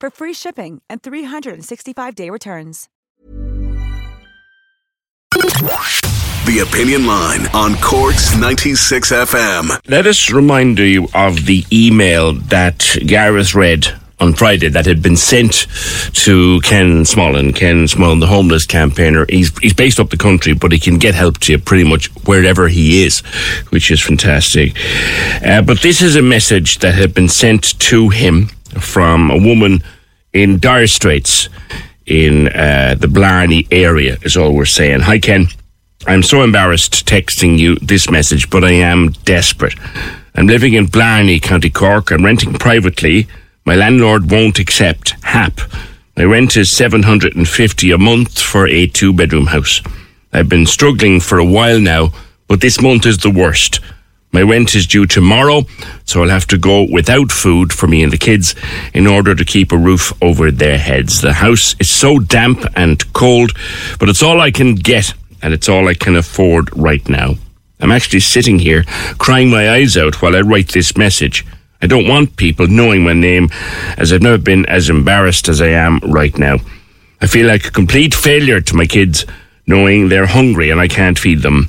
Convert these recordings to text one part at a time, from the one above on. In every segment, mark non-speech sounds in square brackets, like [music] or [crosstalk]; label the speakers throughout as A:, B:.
A: for free shipping and 365-day returns.
B: The Opinion Line on Cork's 96 FM.
C: Let us remind you of the email that Gareth read on Friday that had been sent to Ken Smolin. Ken Smolin, the homeless campaigner. He's, he's based up the country, but he can get help to you pretty much wherever he is, which is fantastic. Uh, but this is a message that had been sent to him from a woman in dire straits in uh, the Blarney area, is all we're saying. Hi, Ken. I'm so embarrassed texting you this message, but I am desperate. I'm living in Blarney, County Cork. I'm renting privately. My landlord won't accept HAP. My rent is 750 a month for a two bedroom house. I've been struggling for a while now, but this month is the worst. My rent is due tomorrow, so I'll have to go without food for me and the kids in order to keep a roof over their heads. The house is so damp and cold, but it's all I can get and it's all I can afford right now. I'm actually sitting here crying my eyes out while I write this message. I don't want people knowing my name as I've never been as embarrassed as I am right now. I feel like a complete failure to my kids knowing they're hungry and I can't feed them.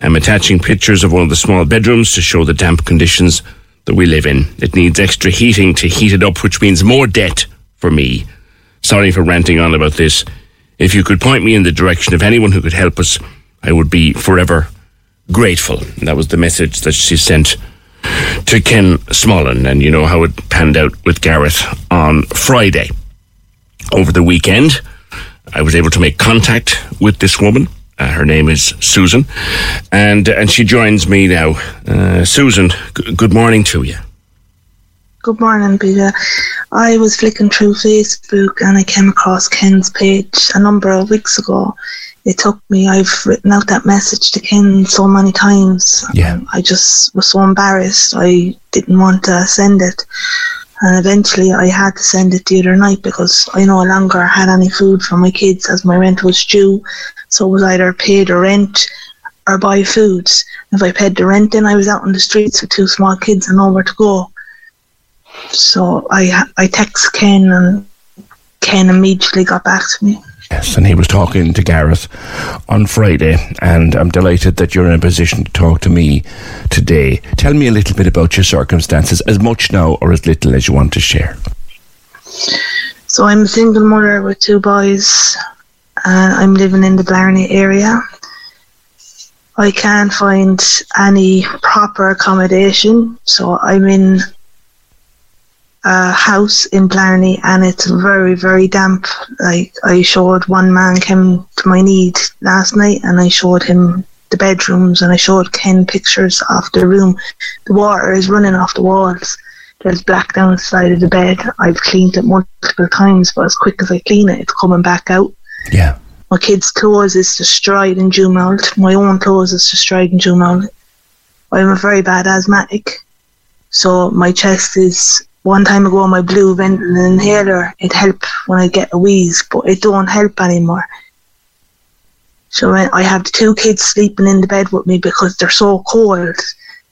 C: I'm attaching pictures of one of the small bedrooms to show the damp conditions that we live in. It needs extra heating to heat it up, which means more debt for me. Sorry for ranting on about this. If you could point me in the direction of anyone who could help us, I would be forever grateful. And that was the message that she sent to Ken Smolin, and you know how it panned out with Gareth on Friday. Over the weekend, I was able to make contact with this woman. Uh, her name is Susan, and and she joins me now. Uh, Susan, g- good morning to you.
D: Good morning, Peter. I was flicking through Facebook and I came across Ken's page a number of weeks ago. It took me, I've written out that message to Ken so many times.
C: Yeah.
D: I just was so embarrassed. I didn't want to send it. And eventually I had to send it the other night because I no longer had any food for my kids as my rent was due. So it was either pay the rent or buy foods. If I paid the rent, then I was out on the streets with two small kids and nowhere to go. So I I text Ken and Ken immediately got back to me.
C: Yes, and he was talking to Gareth on Friday, and I'm delighted that you're in a position to talk to me today. Tell me a little bit about your circumstances, as much now or as little as you want to share.
D: So I'm a single mother with two boys. Uh, I'm living in the Blarney area. I can't find any proper accommodation, so I'm in a house in Blarney and it's very, very damp. Like I showed one man came to my need last night and I showed him the bedrooms and I showed Ken pictures of the room. The water is running off the walls. There's black down the side of the bed. I've cleaned it multiple times, but as quick as I clean it, it's coming back out.
C: Yeah.
D: My kids' clothes is destroyed and jumbled. My own clothes is destroyed and jumbled. I'm a very bad asthmatic. So my chest is one time ago my blue Ventolin inhaler, it helped when I get a wheeze, but it don't help anymore. So I have two kids sleeping in the bed with me because they're so cold.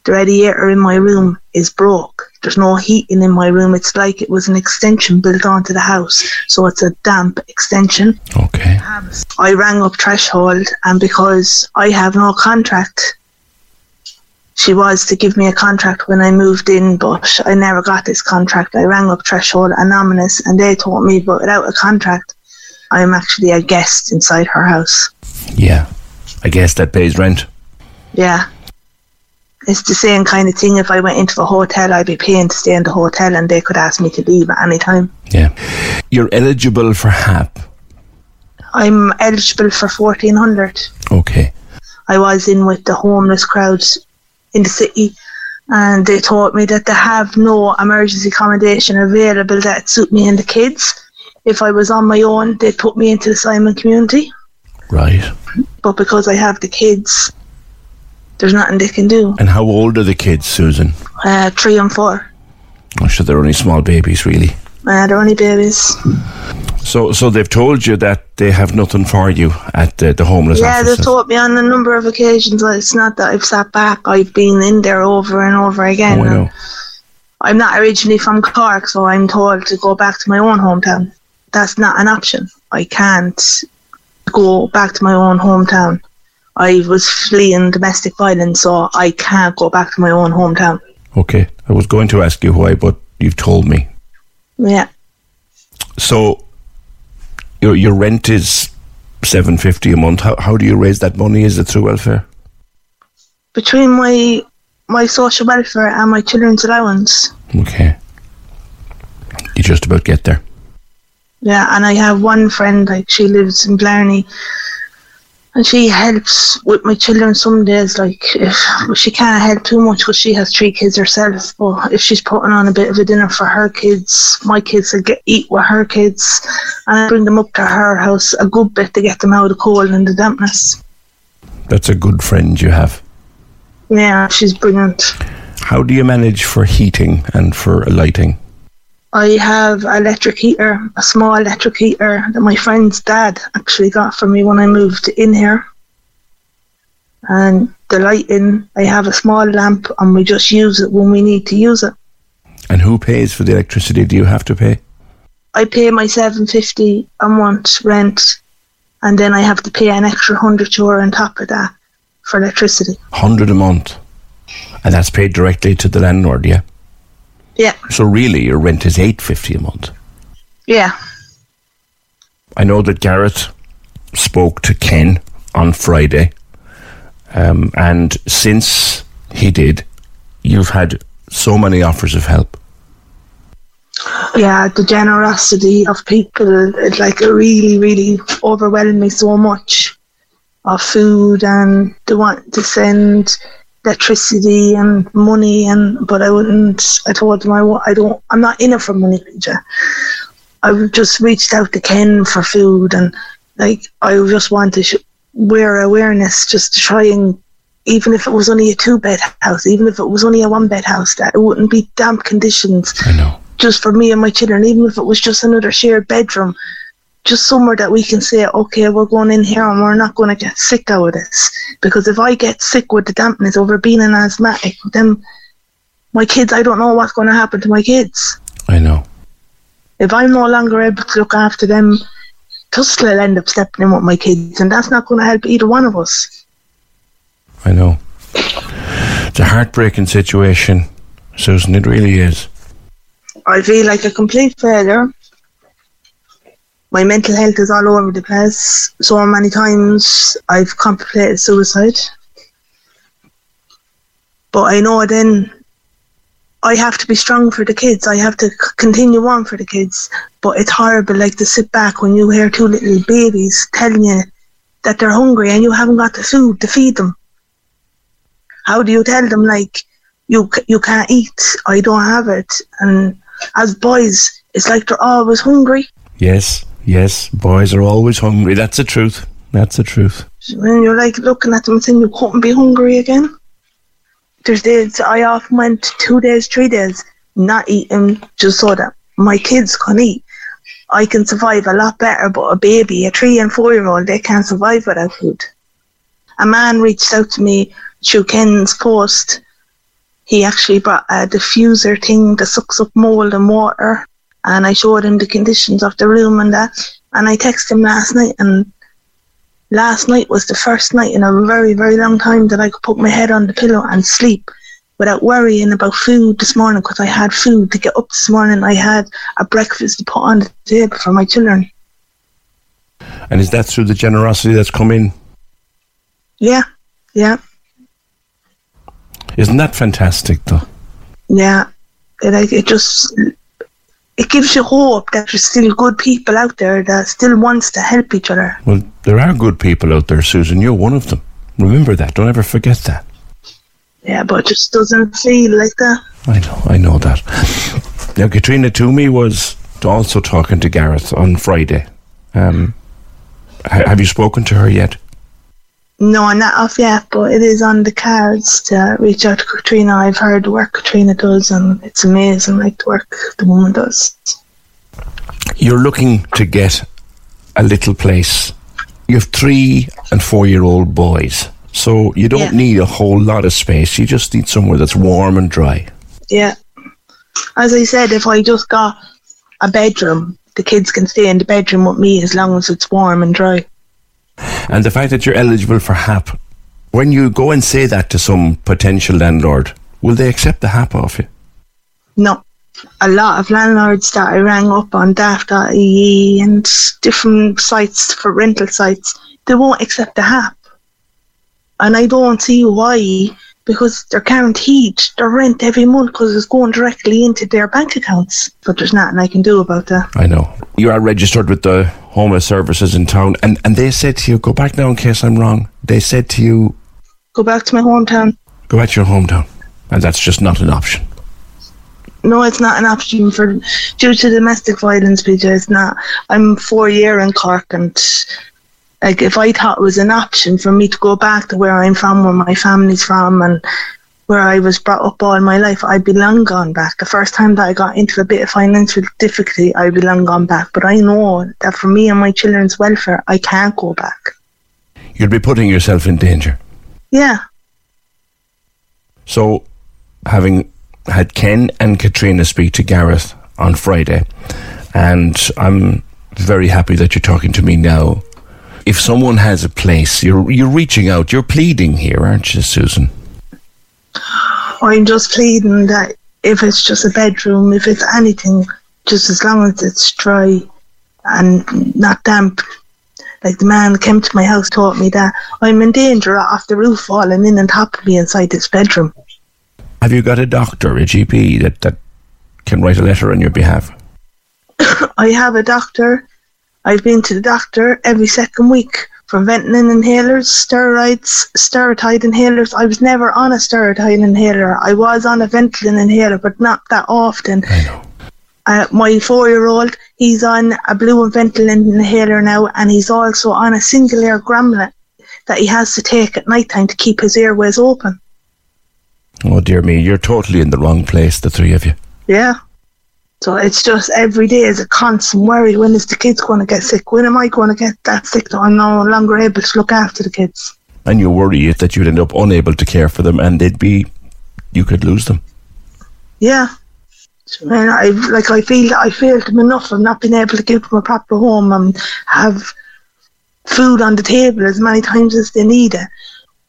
D: The radiator in my room is broke. There's no heating in my room. It's like it was an extension built onto the house. So it's a damp extension.
C: Okay.
D: I rang up Threshold and because I have no contract, she was to give me a contract when I moved in, but I never got this contract. I rang up Threshold Anonymous and they told me, but without a contract, I'm actually a guest inside her house.
E: Yeah. I guess that pays rent.
D: Yeah. It's the same kind of thing. If I went into a hotel, I'd be paying to stay in the hotel and they could ask me to leave at any time.
E: Yeah. You're eligible for HAP.
D: I'm eligible for 1400.
E: Okay.
D: I was in with the homeless crowds in the city and they told me that they have no emergency accommodation available that suit me and the kids. If I was on my own, they'd put me into the Simon community.
E: Right.
D: But because I have the kids, there's nothing they can do.
E: And how old are the kids, Susan?
D: Uh, three and four.
E: I'm sure they're only small babies, really.
D: Uh, they're only babies.
E: So, so they've told you that they have nothing for you at the, the homeless
D: Yeah, they've
E: offices.
D: told me on a number of occasions. It's not that I've sat back. I've been in there over and over again.
E: Oh, I know.
D: I'm not originally from Cork, so I'm told to go back to my own hometown. That's not an option. I can't go back to my own hometown. I was fleeing domestic violence, so I can't go back to my own hometown.
E: Okay. I was going to ask you why, but you've told me.
D: Yeah.
E: So, your your rent is seven fifty a month. How how do you raise that money? Is it through welfare?
D: Between my my social welfare and my children's allowance,
E: Okay. You just about get there.
D: Yeah, and I have one friend, like she lives in Blarney, and she helps with my children some days. Like if she can't help too much because she has three kids herself, but if she's putting on a bit of a dinner for her kids, my kids will get eat with her kids, and I bring them up to her house a good bit to get them out of the cold and the dampness.
E: That's a good friend you have.
D: Yeah, she's brilliant.
E: How do you manage for heating and for lighting?
D: I have an electric heater, a small electric heater that my friend's dad actually got for me when I moved in here. And the lighting, I have a small lamp and we just use it when we need to use it.
E: And who pays for the electricity? Do you have to pay?
D: I pay my seven fifty a month rent and then I have to pay an extra hundred euro on top of that for electricity.
E: Hundred a month, and that's paid directly to the landlord. Yeah.
D: Yeah.
E: So really, your rent is eight fifty a month.
D: Yeah.
E: I know that Gareth spoke to Ken on Friday, um, and since he did, you've had so many offers of help.
D: yeah, the generosity of people, it like really, really overwhelmed me so much of food and they want to send electricity and money and but I wouldn't I told them I, I don't I'm not in it for money Peter. I just reached out to Ken for food and like I just want to wear awareness just to try and even if it was only a two bed house, even if it was only a one bed house, that it wouldn't be damp conditions
E: I know.
D: just for me and my children, even if it was just another shared bedroom, just somewhere that we can say, okay, we're going in here and we're not going to get sick out of this. Because if I get sick with the dampness over being an asthmatic, then my kids, I don't know what's going to happen to my kids.
E: I know.
D: If I'm no longer able to look after them, Tusla will end up stepping in with my kids, and that's not going to help either one of us.
E: I know. It's a heartbreaking situation, Susan. It really is.
D: I feel like a complete failure. My mental health is all over the place. So many times I've contemplated suicide. But I know then I have to be strong for the kids. I have to continue on for the kids. But it's horrible, like to sit back when you hear two little babies telling you that they're hungry and you haven't got the food to feed them. How do you tell them like you you can't eat? I don't have it. And as boys, it's like they're always hungry.
E: Yes, yes. Boys are always hungry. That's the truth. That's the truth.
D: When you're like looking at them saying you couldn't be hungry again. There's days I often went two days, three days not eating just so that my kids can eat. I can survive a lot better, but a baby, a three and four year old, they can't survive without food. A man reached out to me through Ken's post. He actually brought a diffuser thing that sucks up mold and water, and I showed him the conditions of the room and that. And I texted him last night, and last night was the first night in a very, very long time that I could put my head on the pillow and sleep without worrying about food this morning because I had food to get up this morning. I had a breakfast to put on the table for my children.
E: And is that through the generosity that's come in?
D: Yeah, yeah,
E: Isn't that fantastic, though?
D: yeah. It, it just it gives you hope that there's still good people out there that still wants to help each other.
E: Well, there are good people out there, Susan. You're one of them. Remember that. Don't ever forget that.
D: Yeah, but it just doesn't feel like that.
E: I know, I know that. Now, Katrina Toomey was also talking to Gareth on Friday. Um, ha- have you spoken to her yet?
D: No, I'm not off yet, but it is on the cards to reach out to Katrina. I've heard the work Katrina does, and it's amazing, like the work the woman does.
E: You're looking to get a little place. You have three and four year old boys, so you don't
D: Yeah.
E: need a whole lot of space. You just need somewhere that's warm and dry.
D: Yeah. As I said, if I just got a bedroom, the kids can stay in the bedroom with me as long as it's warm and dry.
E: And the fact that you're eligible for HAP, when you go and say that to some potential landlord, will they accept the HAP off you?
D: No. A lot of landlords that I rang up on daft.ie and different sites for rental sites, they won't accept the HAP. And I don't see why, because they're guaranteed their rent every month because it's going directly into their bank accounts. But there's nothing I can do about that.
E: I know. You are registered with the homeless services in town, and, and they said to you, go back now in case I'm wrong. They said to you,
D: Go back to my hometown.
E: go back to your hometown. And that's just not an option.
D: No, it's not an option for due to domestic violence, PJ. It's not. I'm four year in Cork, and like if I thought it was an option for me to go back to where I'm from, where my family's from, and where I was brought up all my life, I'd be long gone back. The first time that I got into a bit of financial difficulty, I'd be long gone back. But I know that for me and my children's welfare, I can't go back.
E: You'd be putting yourself in danger.
D: Yeah,
E: So, having had Ken and Katrina speak to Gareth on Friday, and I'm very happy that you're talking to me now. If someone has a place, you're you're reaching out, you're pleading here, aren't you, Susan?
D: I'm just pleading that if it's just a bedroom, if it's anything, just as long as it's dry and not damp. Like the man came to my house taught me that I'm in danger of the roof falling in on top of me inside this bedroom.
E: Have you got a doctor, a GP that, that can write a letter on your behalf? [coughs]
D: I have a doctor. I've been to the doctor every second week for Ventolin inhalers, steroids, steroid inhalers. I was never on a steroid inhaler. I was on a Ventolin inhaler, but not that often.
E: I know.
D: uh, my four-year-old, he's on a blue and Ventolin inhaler now, and he's also on a Singulair grommet that he has to take at night time to keep his airways open.
E: Oh dear me, you're totally in the wrong place, the three of you.
D: Yeah. So it's just every day is a constant worry. When is the kids going to get sick? When am I going to get that sick that I'm no longer able to look after the kids?
E: And you worry that you'd end up unable to care for them and they'd be, you could lose them.
D: Yeah. And I like I feel I failed them enough of not being able to give them a proper home and have food on the table as many times as they need it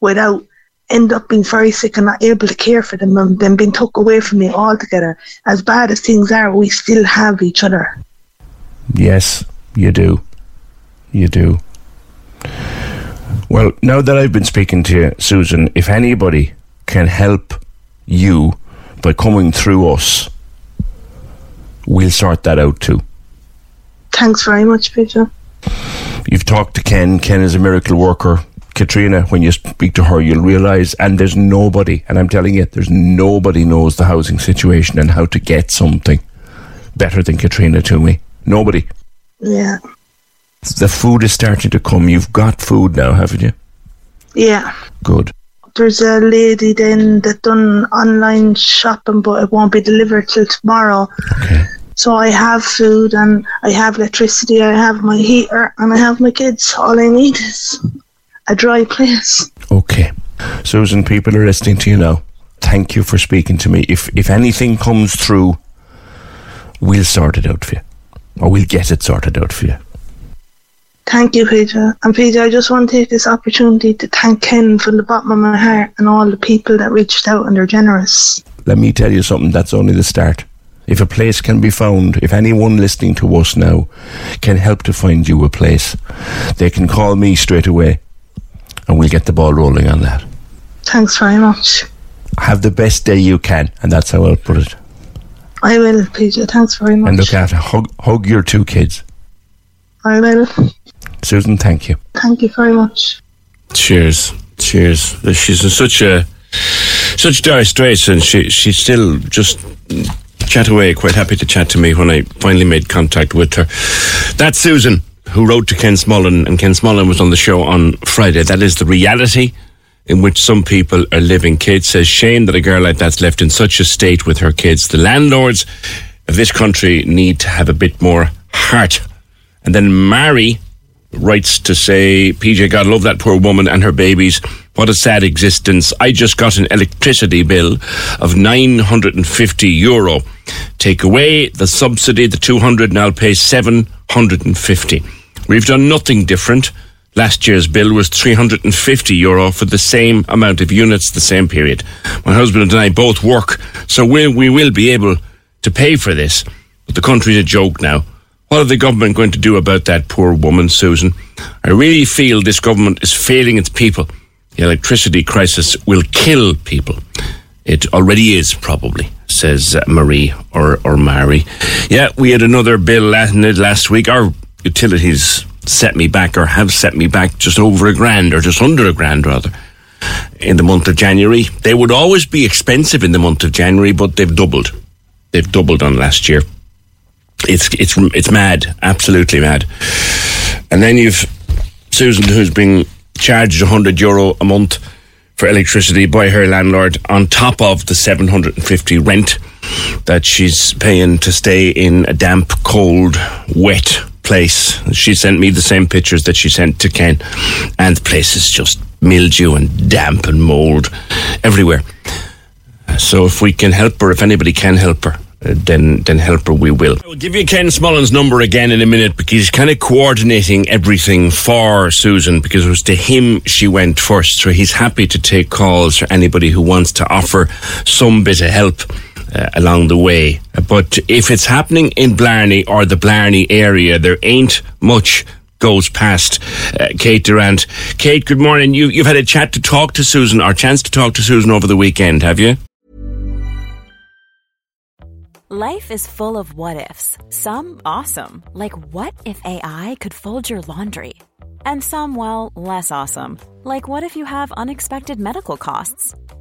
D: without end up being very sick and not able to care for them and then being took away from me altogether. As bad as things are, we still have each other.
E: Yes, you do. You do. Well, now that I've been speaking to you, Susan, if anybody can help you by coming through us, we'll sort that out too.
D: Thanks very much, Peter.
E: You've talked to Ken. Ken is a miracle worker. Katrina, when you speak to her, you'll realise, and there's nobody, and I'm telling you, there's nobody knows the housing situation and how to get something better than Katrina Toomey. Nobody.
D: Yeah.
E: The food is starting to come. You've got food now, haven't you?
D: Yeah.
E: Good.
D: There's a lady then that done online shopping but it won't be delivered till tomorrow.
E: Okay.
D: So I have food and I have electricity, I have my heater and I have my kids. All I need is a dry place.
E: Okay. Susan, people are listening to you now. Thank you for speaking to me. If if anything comes through, we'll sort it out for you. Or we'll get it sorted out for you.
D: Thank you, Peter. And Peter, I just want to take this opportunity to thank Ken from the bottom of my heart and all the people that reached out and they're generous.
E: Let me tell you something, that's only the start. If a place can be found, if anyone listening to us now can help to find you a place, they can call me straight away and we'll get the ball rolling on that.
D: Thanks very much.
E: Have the best day you can, and that's how I'll put it.
D: I will, PJ. Thanks very much.
E: And look after, hug, hug your two kids.
D: I will.
E: Susan, thank you.
D: Thank you very much.
C: Cheers. Cheers. She's in such a such dire straits, and she she's still just chat away. Quite happy to chat to me when I finally made contact with her. That's Susan, who wrote to Ken Smullen, and Ken Smullen was on the show on Friday. That is the reality in which some people are living. Kate says, shame that a girl like that's left in such a state with her kids. The landlords of this country need to have a bit more heart. And then Mary writes to say, PJ, God love that poor woman and her babies. What a sad existence. I just got an electricity bill of 950 euro. Take away the subsidy, the 200, and I'll pay 750. We've done nothing different. Last year's bill was 350 euro for the same amount of units, the same period. My husband and I both work, so we, we will be able to pay for this. But the country's a joke now. What are the government going to do about that poor woman, Susan? I really feel this government is failing its people. The electricity crisis will kill people. It already is, probably, says Marie or, or Mary. Yeah, we had another bill last, last week. Our utilities set me back or have set me back just over a grand or just under a grand, rather, in the month of January. They would always be expensive in the month of January, but they've doubled. They've doubled on last year. It's it's it's mad, absolutely mad. And then you've Susan, who's been charged 100 euro a month for electricity by her landlord on top of the 750 rent that she's paying to stay in a damp, cold, wet place. She sent me the same pictures that she sent to Ken, and the place is just mildew and damp and mold everywhere. So if we can help her, if anybody can help her, uh, then then help her we will. I will give you Ken Smullen's number again in a minute because he's kind of coordinating everything for Susan because it was to him she went first. So he's happy to take calls for anybody who wants to offer some bit of help. Uh, along the way, but if it's happening in Blarney or the Blarney area, there ain't much goes past uh, Kate Durant. Kate, good morning. You, you've had a chat to talk to Susan, or chance to talk to Susan over the weekend, have you?
A: Life is full of what ifs. Some awesome, like what if AI could fold your laundry? And some, well, less awesome, like what if you have unexpected medical costs?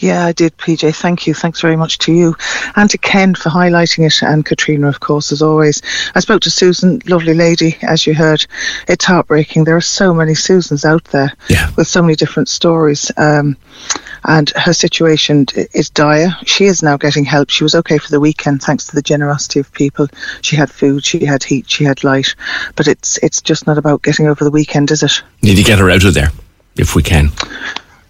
F: Yeah, I did, PJ. Thank you. Thanks very much to you and to Ken for highlighting it, and Katrina, of course, as always. I spoke to Susan, lovely lady, as you heard. It's heartbreaking. There are so many Susans out there
C: Yeah.
F: with so many different stories. Um, and her situation is dire. She is now getting help. She was okay for the weekend thanks to the generosity of people. She had food, she had heat, she had light. But it's it's just not about getting over the weekend, is it?
C: Need to get her out of there if we can.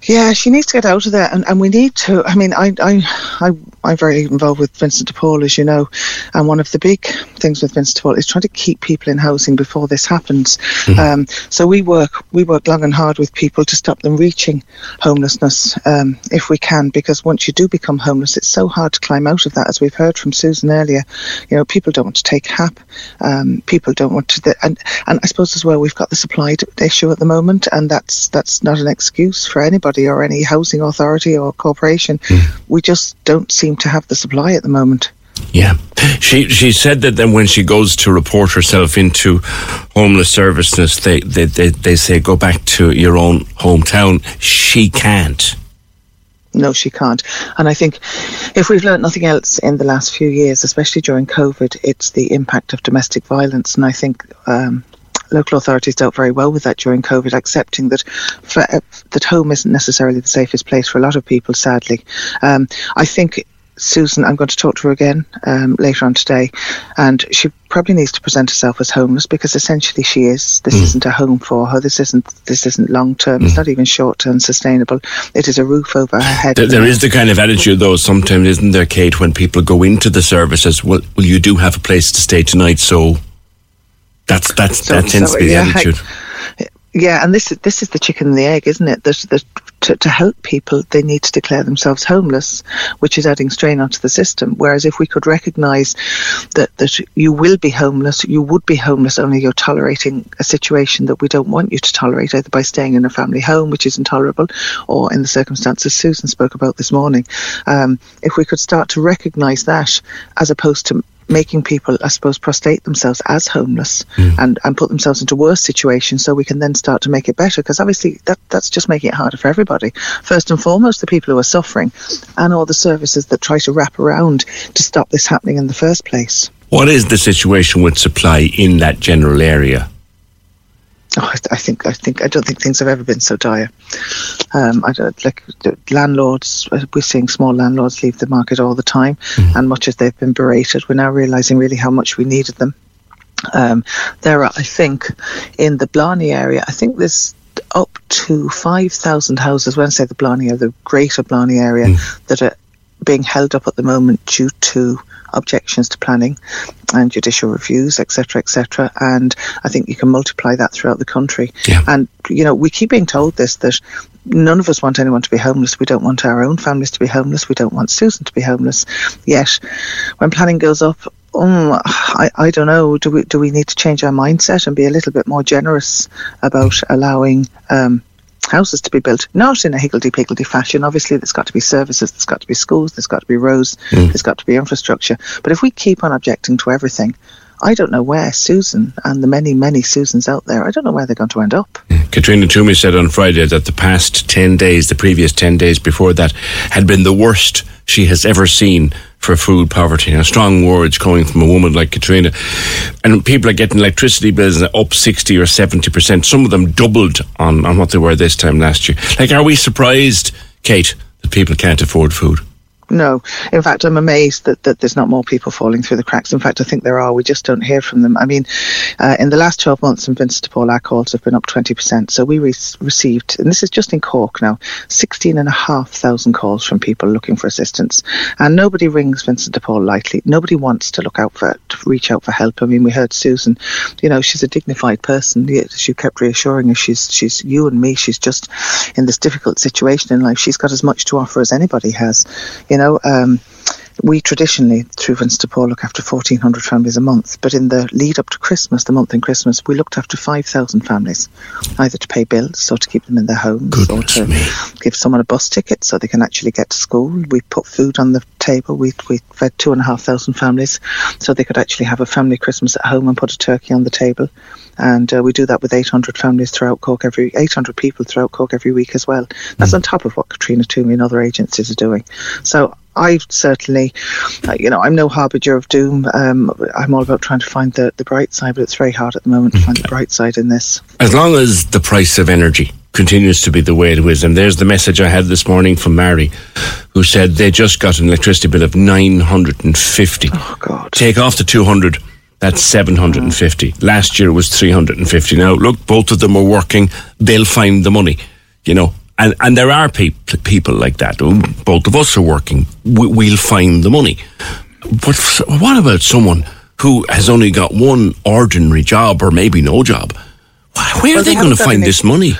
F: Yeah, she needs to get out of there, and, and we need to. I mean, I, I, I, I'm very involved with Vincent de Paul, as you know, and one of the big things with Vincent de Paul is trying to keep people in housing before this happens. Mm-hmm. Um, so we work, we work long and hard with people to stop them reaching homelessness um, if we can, because once you do become homeless, it's so hard to climb out of that. As we've heard from Susan earlier, you know, people don't want to take HAP, um, people don't want to, and and I suppose as well we've got the supply issue at the moment, and that's that's not an excuse for anybody anybody or any housing authority or corporation. Mm. We just don't seem to have the supply at the moment.
C: Yeah. She she said that then when she goes to report herself into homeless services, they, they, they, they say go back to your own hometown. She can't.
F: No, she can't. And I think if we've learned nothing else in the last few years, especially during COVID, it's the impact of domestic violence. And I think um, local authorities dealt very well with that during COVID, accepting that for, that home isn't necessarily the safest place for a lot of people. Sadly, um, I think Susan, I'm going to talk to her again um, later on today, and she probably needs to present herself as homeless because essentially she is. This mm. isn't a home for her. This isn't. This isn't long term. Mm. It's not even short term sustainable. It is a roof over her head.
C: there, there is the kind of attitude, though. Sometimes, isn't there, Kate, when people go into the services? Well, well, you do have a place to stay tonight, so that's that's so, that tends so, to be yeah, the attitude.
F: I, yeah, and this is this is the chicken and the egg, isn't it? That, that to, to help people, they need to declare themselves homeless, which is adding strain onto the system. Whereas if we could recognise that that you will be homeless, you would be homeless only you're tolerating a situation that we don't want you to tolerate, either by staying in a family home, which is intolerable, or in the circumstances Susan spoke about this morning. Um, if we could start to recognise that, as opposed to making people, I suppose, prostrate themselves as homeless mm. and, and put themselves into worse situations so we can then start to make it better. Because obviously that, that's just making it harder for everybody. First and foremost, the people who are suffering and all the services that try to wrap around to stop this happening in the first place.
C: What is the situation with supply in that general area?
F: Oh, I, I, think I think I don't think things have ever been so dire. Um, I don't like landlords. We're seeing small landlords leave the market all the time, mm. and much as they've been berated, we're now realizing really how much we needed them. Um, there are, I think, in the Blarney area, I think there's up to five thousand houses. When I say the Blarney area, the Greater Blarney area, mm. that are being held up at the moment due to objections to planning and judicial reviews, etc., etc. And I think you can multiply that throughout the country. Yeah. And you know, we keep being told this that none of us want anyone to be homeless. We don't want our own families to be homeless. We don't want Susan to be homeless. Yet, when planning goes up, um, I, I don't know. Do we do we need to change our mindset and be a little bit more generous about allowing um, houses to be built, not in a higgledy-piggledy fashion. Obviously, there's got to be services, there's got to be schools, there's got to be roads, mm. there's got to be infrastructure. But if we keep on objecting to everything, I don't know where Susan and the many, many Susans out there, I don't know where they're going to end up.
C: Katrina Toomey said on Friday that the past 10 days, the previous 10 days before that, had been the worst she has ever seen for food poverty. Now, strong words coming from a woman like Katrina. And people are getting electricity bills up 60 or 70%. Some of them doubled on, on what they were this time last year. Like, are we surprised, Kate, that people can't afford food?
F: No. In fact, I'm amazed that, that there's not more people falling through the cracks. In fact, I think there are. We just don't hear from them. I mean, uh, in the last 12 months in Vincent de Paul, our calls have been up 20%. So we re- received, and this is just in Cork now, 16,500 calls from people looking for assistance. And nobody rings Vincent de Paul lightly. Nobody wants to look out for, to reach out for help. I mean, we heard Susan, you know, she's a dignified person. She kept reassuring us she's, she's you and me. She's just in this difficult situation in life. She's got as much to offer as anybody has. You know, um, we traditionally, through Paul, look after 1,400 families a month. But in the lead up to Christmas, the month in Christmas, we looked after 5,000 families, either to pay bills or to keep them in their homes
C: Goodness
F: or to
C: me.
F: give someone a bus ticket so they can actually get to school. We put food on the table. We, we fed 2,500 families so they could actually have a family Christmas at home and put a turkey on the table. And uh, we do that with 800 families throughout Cork every 800 people throughout Cork every week as well. That's mm. on top of what Katrina Toomey and other agencies are doing. So I certainly, uh, you know, I'm no harbinger of doom. Um, I'm all about trying to find the, the bright side, but it's very hard at the moment to find the bright side in this.
C: As long as the price of energy continues to be the way it is, and there's the message I had this morning from Mary, who said they just got an electricity bill of 950.
F: Oh, God.
C: Take off the 200. That's 750. Last year it was 350. Now, look, both of them are working. They'll find the money, you know. And and there are people people like that. Both of us are working. We, we'll find the money. But what about someone who has only got one ordinary job or maybe no job? Where
F: Well,
C: are they
F: they
C: going to find this money?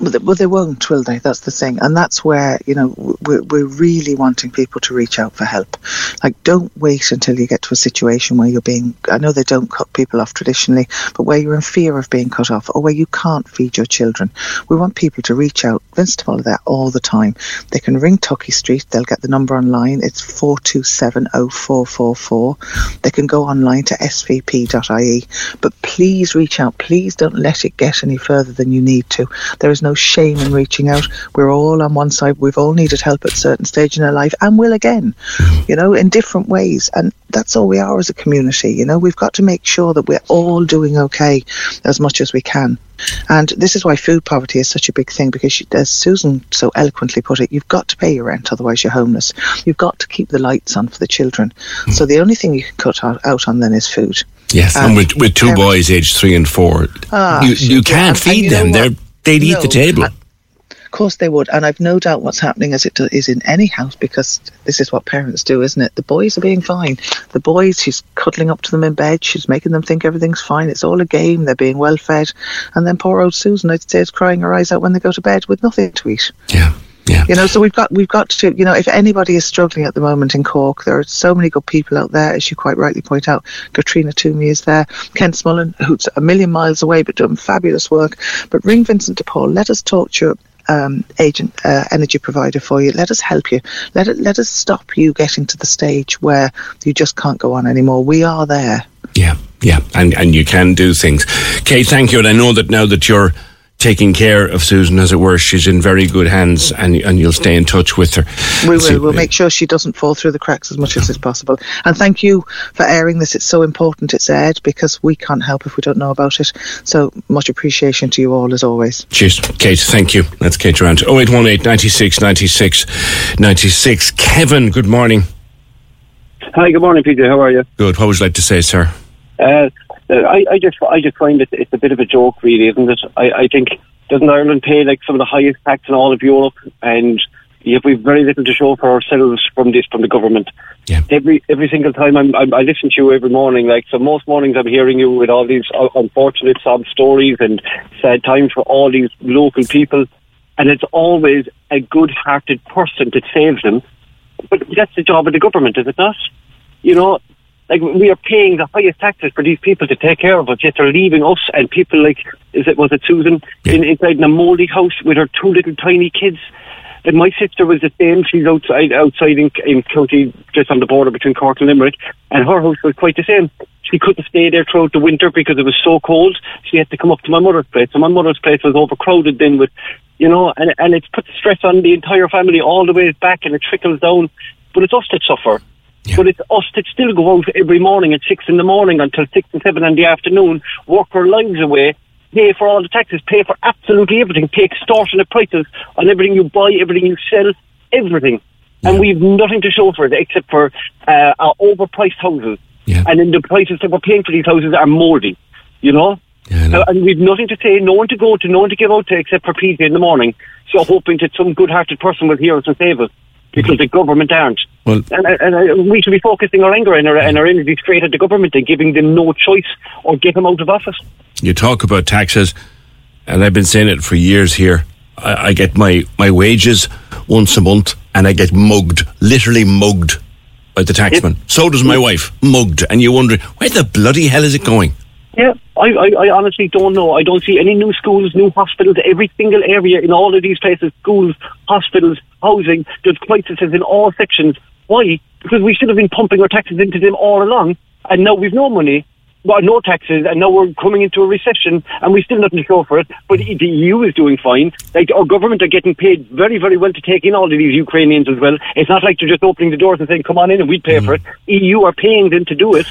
F: Well, they- won't, will they? That's the thing, and that's where you know we're, we're really wanting people to reach out for help. Like, don't wait until you get to a situation where you're being. I know they don't cut people off traditionally, but where you're in fear of being cut off, or where you can't feed your children. We want people to reach out. Vincent follow that all the time. They can ring Tuckey Street. They'll get the number online. It's four two seven oh four four four. They can go online to svp.ie. But please reach out. Please don't let it get any further than you need to. There is no shame in reaching out. We're all on one side. We've all needed help at a certain stage in our life and will again, you know, in different ways. And that's all we are as a community. You know, we've got to make sure that we're all doing okay as much as we can. And this is why food poverty is such a big thing because, she, as Susan so eloquently put it, you've got to pay your rent, otherwise you're homeless. You've got to keep the lights on for the children. So the only thing you can cut out, out on then is food.
C: Yes, and
F: Um,
C: with, with two
F: parents-
C: boys aged three and four,
F: Ah,
C: you, you can't
F: and- and
C: feed
F: you
C: them. They're? They'd eat the table.
F: I- Of course they would, and I've no doubt what's happening as it do- is in any house because this is what parents do, isn't it? The boys are being fine. The boys, she's cuddling up to them in bed. She's making them think everything's fine. It's all a game. They're being well fed, and then poor old Susan, I'd say, is crying her eyes out when they go to bed with nothing to eat.
C: yeah, yeah.
F: You know, so we've got we've got to, you know, if anybody is struggling at the moment in Cork, there are so many good people out there, as you quite rightly point out. Katrina Toomey is there, Ken Smullen, who's a million miles away but doing fabulous work. But ring Vincent de Paul. Let us talk to your um, agent, uh, energy provider for you. Let us help you. Let it, let us stop you getting to the stage where you just can't go on anymore. We are there.
C: Yeah, yeah, and and you can do things. Kate, thank you. And I know that now that you're taking care of Susan, as it were, she's in very good hands, and and you'll stay in touch with her.
F: We
C: See-
F: will. We'll make sure she doesn't fall through the cracks as much as is possible. And thank you for airing this. It's so important it's aired because we can't help if we don't know about it. So much appreciation to you all as always.
C: Cheers, Kate. Thank you. That's Kate Durant. 0818 96 96 96. Kevin, good morning.
G: Hi, good morning, Peter. How are you?
C: Good. What would you like to say, sir?
G: Uh, I, I just, I just find it it's a bit of a joke, really, isn't it? I, I think doesn't Ireland pay like some of the highest tax in all of Europe, and yet we've very little to show for ourselves from this, from the government.
C: Yeah.
G: Every every single time I'm, I'm, I listen to you every morning, like so most mornings I'm hearing you with all these uh, unfortunate sob stories and sad times for all these local people, and it's always a good-hearted person that saves them. But that's the job of the government, is it not? You know, like we are paying the highest taxes for these people to take care of us, yet they're leaving us and people like is it was it Susan
C: Yeah.
G: in, inside in a mouldy house with her two little tiny kids. And my sister was the same. She's outside outside in, in County, just on the border between Cork and Limerick, and her house was quite the same. She couldn't stay there throughout the winter because it was so cold. She had to come up to my mother's place. So my mother's place was overcrowded then with, you know, and and it's put stress on the entire family all the way back, and it trickles down. But it's us that suffer.
C: Yeah.
G: But it's us that still go out every morning at six in the morning until six and seven in the afternoon, work our lives away, pay for all the taxes, pay for absolutely everything, pay extortionate prices on everything you buy, everything you sell, everything. And we've nothing to show for it except for uh, our overpriced houses.
C: Yeah.
G: And then the prices that we're paying for these houses are mouldy, you know?
C: Yeah, know.
G: Uh, and we've nothing to say, no one to go to, no one to give out to except for PJ in the morning. So hoping that some good-hearted person will hear us and save us. Because the government aren't.
C: Well-
G: and, uh, and, and we should be focusing our anger and our, and our energy straight at the government and giving them no choice or get them out of office.
C: You talk about taxes, and I've been saying it for years here. I, I get my, my wages once a month, and I get mugged, literally mugged by the taxman. So does my wife, mugged. And you're wondering, where the bloody hell is it going?
G: Yeah, I, I, I honestly don't know. I don't see any new schools, new hospitals. Every single area in all of these places, schools, hospitals, housing, there's crises in all sections. Why? Because we should have been pumping our taxes into them all along, and now we've no money, well, no taxes, and now we're coming into a recession, and we still nothing to show for it. But the EU is doing fine. Like our government are getting paid very, very well to take in all of these Ukrainians as well. It's not like they're just opening the doors and saying, "Come on in, and we'd pay for it." Mm-hmm. EU are paying them to do it.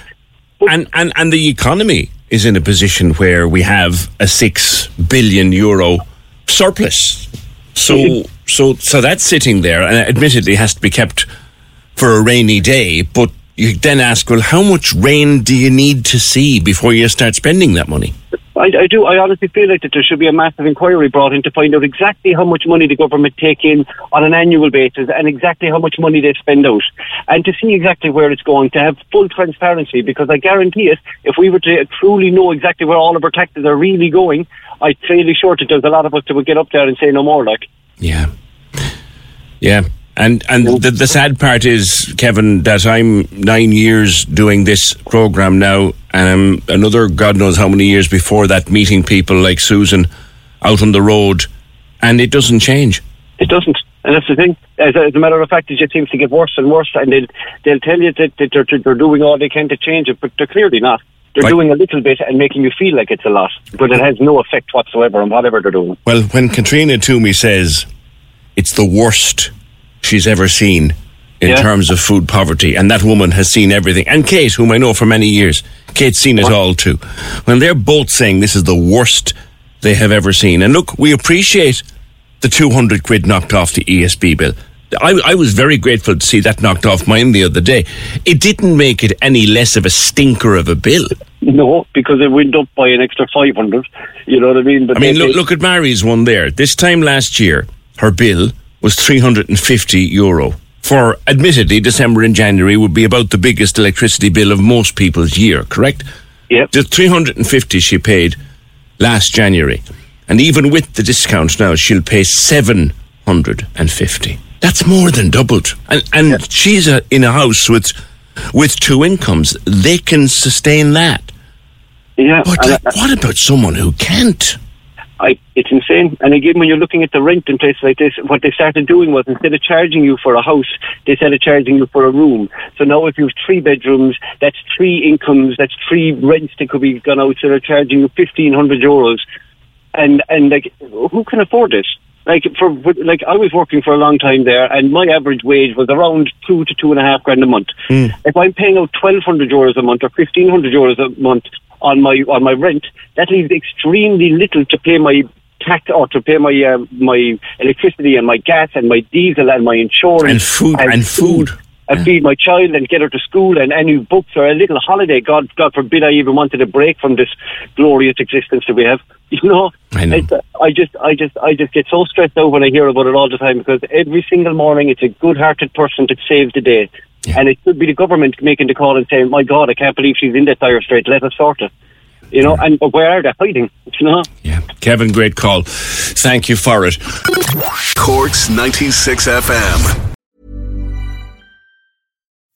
C: And, and, and the economy is in a position where we have a six billion euro surplus. So, so, so that's sitting there, and admittedly has to be kept for a rainy day. But you then ask, well, how much rain do you need to see before you start spending that money?
G: I, I do. I honestly feel like that there should be a massive inquiry brought in to find out exactly how much money the government take in on an annual basis and exactly how much money they spend out, and to see exactly where it's going. To have full transparency, because I guarantee it, if we were to truly know exactly where all of our taxes are really going, I'm fairly sure that there's a lot of us that would get up there and say no more. Like,
C: Yeah. Yeah. And and the, the sad part is, Kevin, that I'm nine years doing this program now, and I'm another God knows how many years before that meeting people like Susan out on the road, and it doesn't change.
G: It doesn't. And that's the thing. As a, as a matter of fact, it just seems to get worse and worse. And they'll, they'll tell you that, that they're, they're doing all they can to change it, but they're clearly not. They're
C: Right.
G: doing a little bit and making you feel like it's a lot, but it has no effect whatsoever on whatever they're doing.
C: Well, when Katrina Toomey says it's the worst she's ever seen in
G: Yeah.
C: terms of food poverty, and that woman has seen everything, and Kate, whom I know for many years, Kate's seen it all too. When they're both saying this is the worst they have ever seen, and look, we appreciate the 200 quid knocked off the ESB bill. I, I was very grateful to see that knocked off mine the other day. It didn't make it any less of a stinker of a bill.
G: No, because it went up by an extra 500. You know what I mean? But
C: I mean, look, look at Mary's one there. This time last year, her bill was 350 euro. For admittedly, December and January would be about the biggest electricity bill of most people's year, correct?
G: Yep.
C: The 350 she paid last January. And even with the discount now, she'll pay 750. That's more than doubled. And, and she's a, in a house with, with two incomes. They can sustain that.
G: Yeah.
C: But what about someone who can't?
G: I, it's insane. And again, when you're looking at the rent in places like this, what they started doing was instead of charging you for a house, they started charging you for a room. So now if you have three bedrooms, that's three incomes, that's three rents that could be gone out, so they're charging you 1,500 euros. And, and like, who can afford this? Like, for, like, I was working for a long time there, and my average wage was around two to two and a half grand a month. Hmm. If I'm paying out 1,200 euros a month or 1,500 euros a month on my on my rent, that leaves extremely little to pay my tax or to pay my uh, my electricity and my gas and my diesel and my insurance
C: And food- and food.
G: and feed my child and get her to school and any books or a little holiday. God, God forbid I even wanted a break from this glorious existence that we have. [laughs] You know,
C: I know.
G: Uh, I just, I just, I just get so stressed out when I hear about it all the time because every single morning it's a good-hearted person that saves the day, and it should be the government making the call and saying, "My God, I can't believe she's in that dire strait. Let us sort it." You know, and but where are they hiding? You know.
C: Yeah. Kevin, great call. Thank you for it.
B: Corks 96 FM.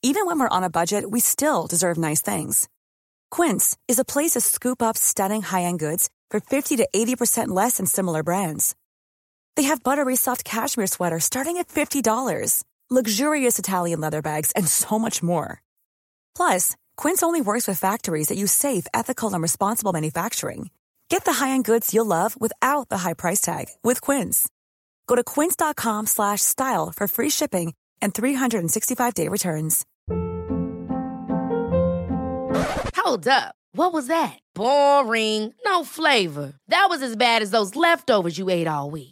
A: Even when we're on a budget, we still deserve nice things. Quince is a place to scoop up stunning high-end goods for 50 to 80% less than similar brands. They have buttery soft cashmere sweaters starting at $50, luxurious Italian leather bags, and so much more. Plus, Quince only works with factories that use safe, ethical, and responsible manufacturing. Get the high-end goods you'll love without the high price tag with Quince. Go to quince.com slash style for free shipping and 365-day returns.
H: Hold up. What was that? Boring. No flavor. That was as bad as those leftovers you ate all week.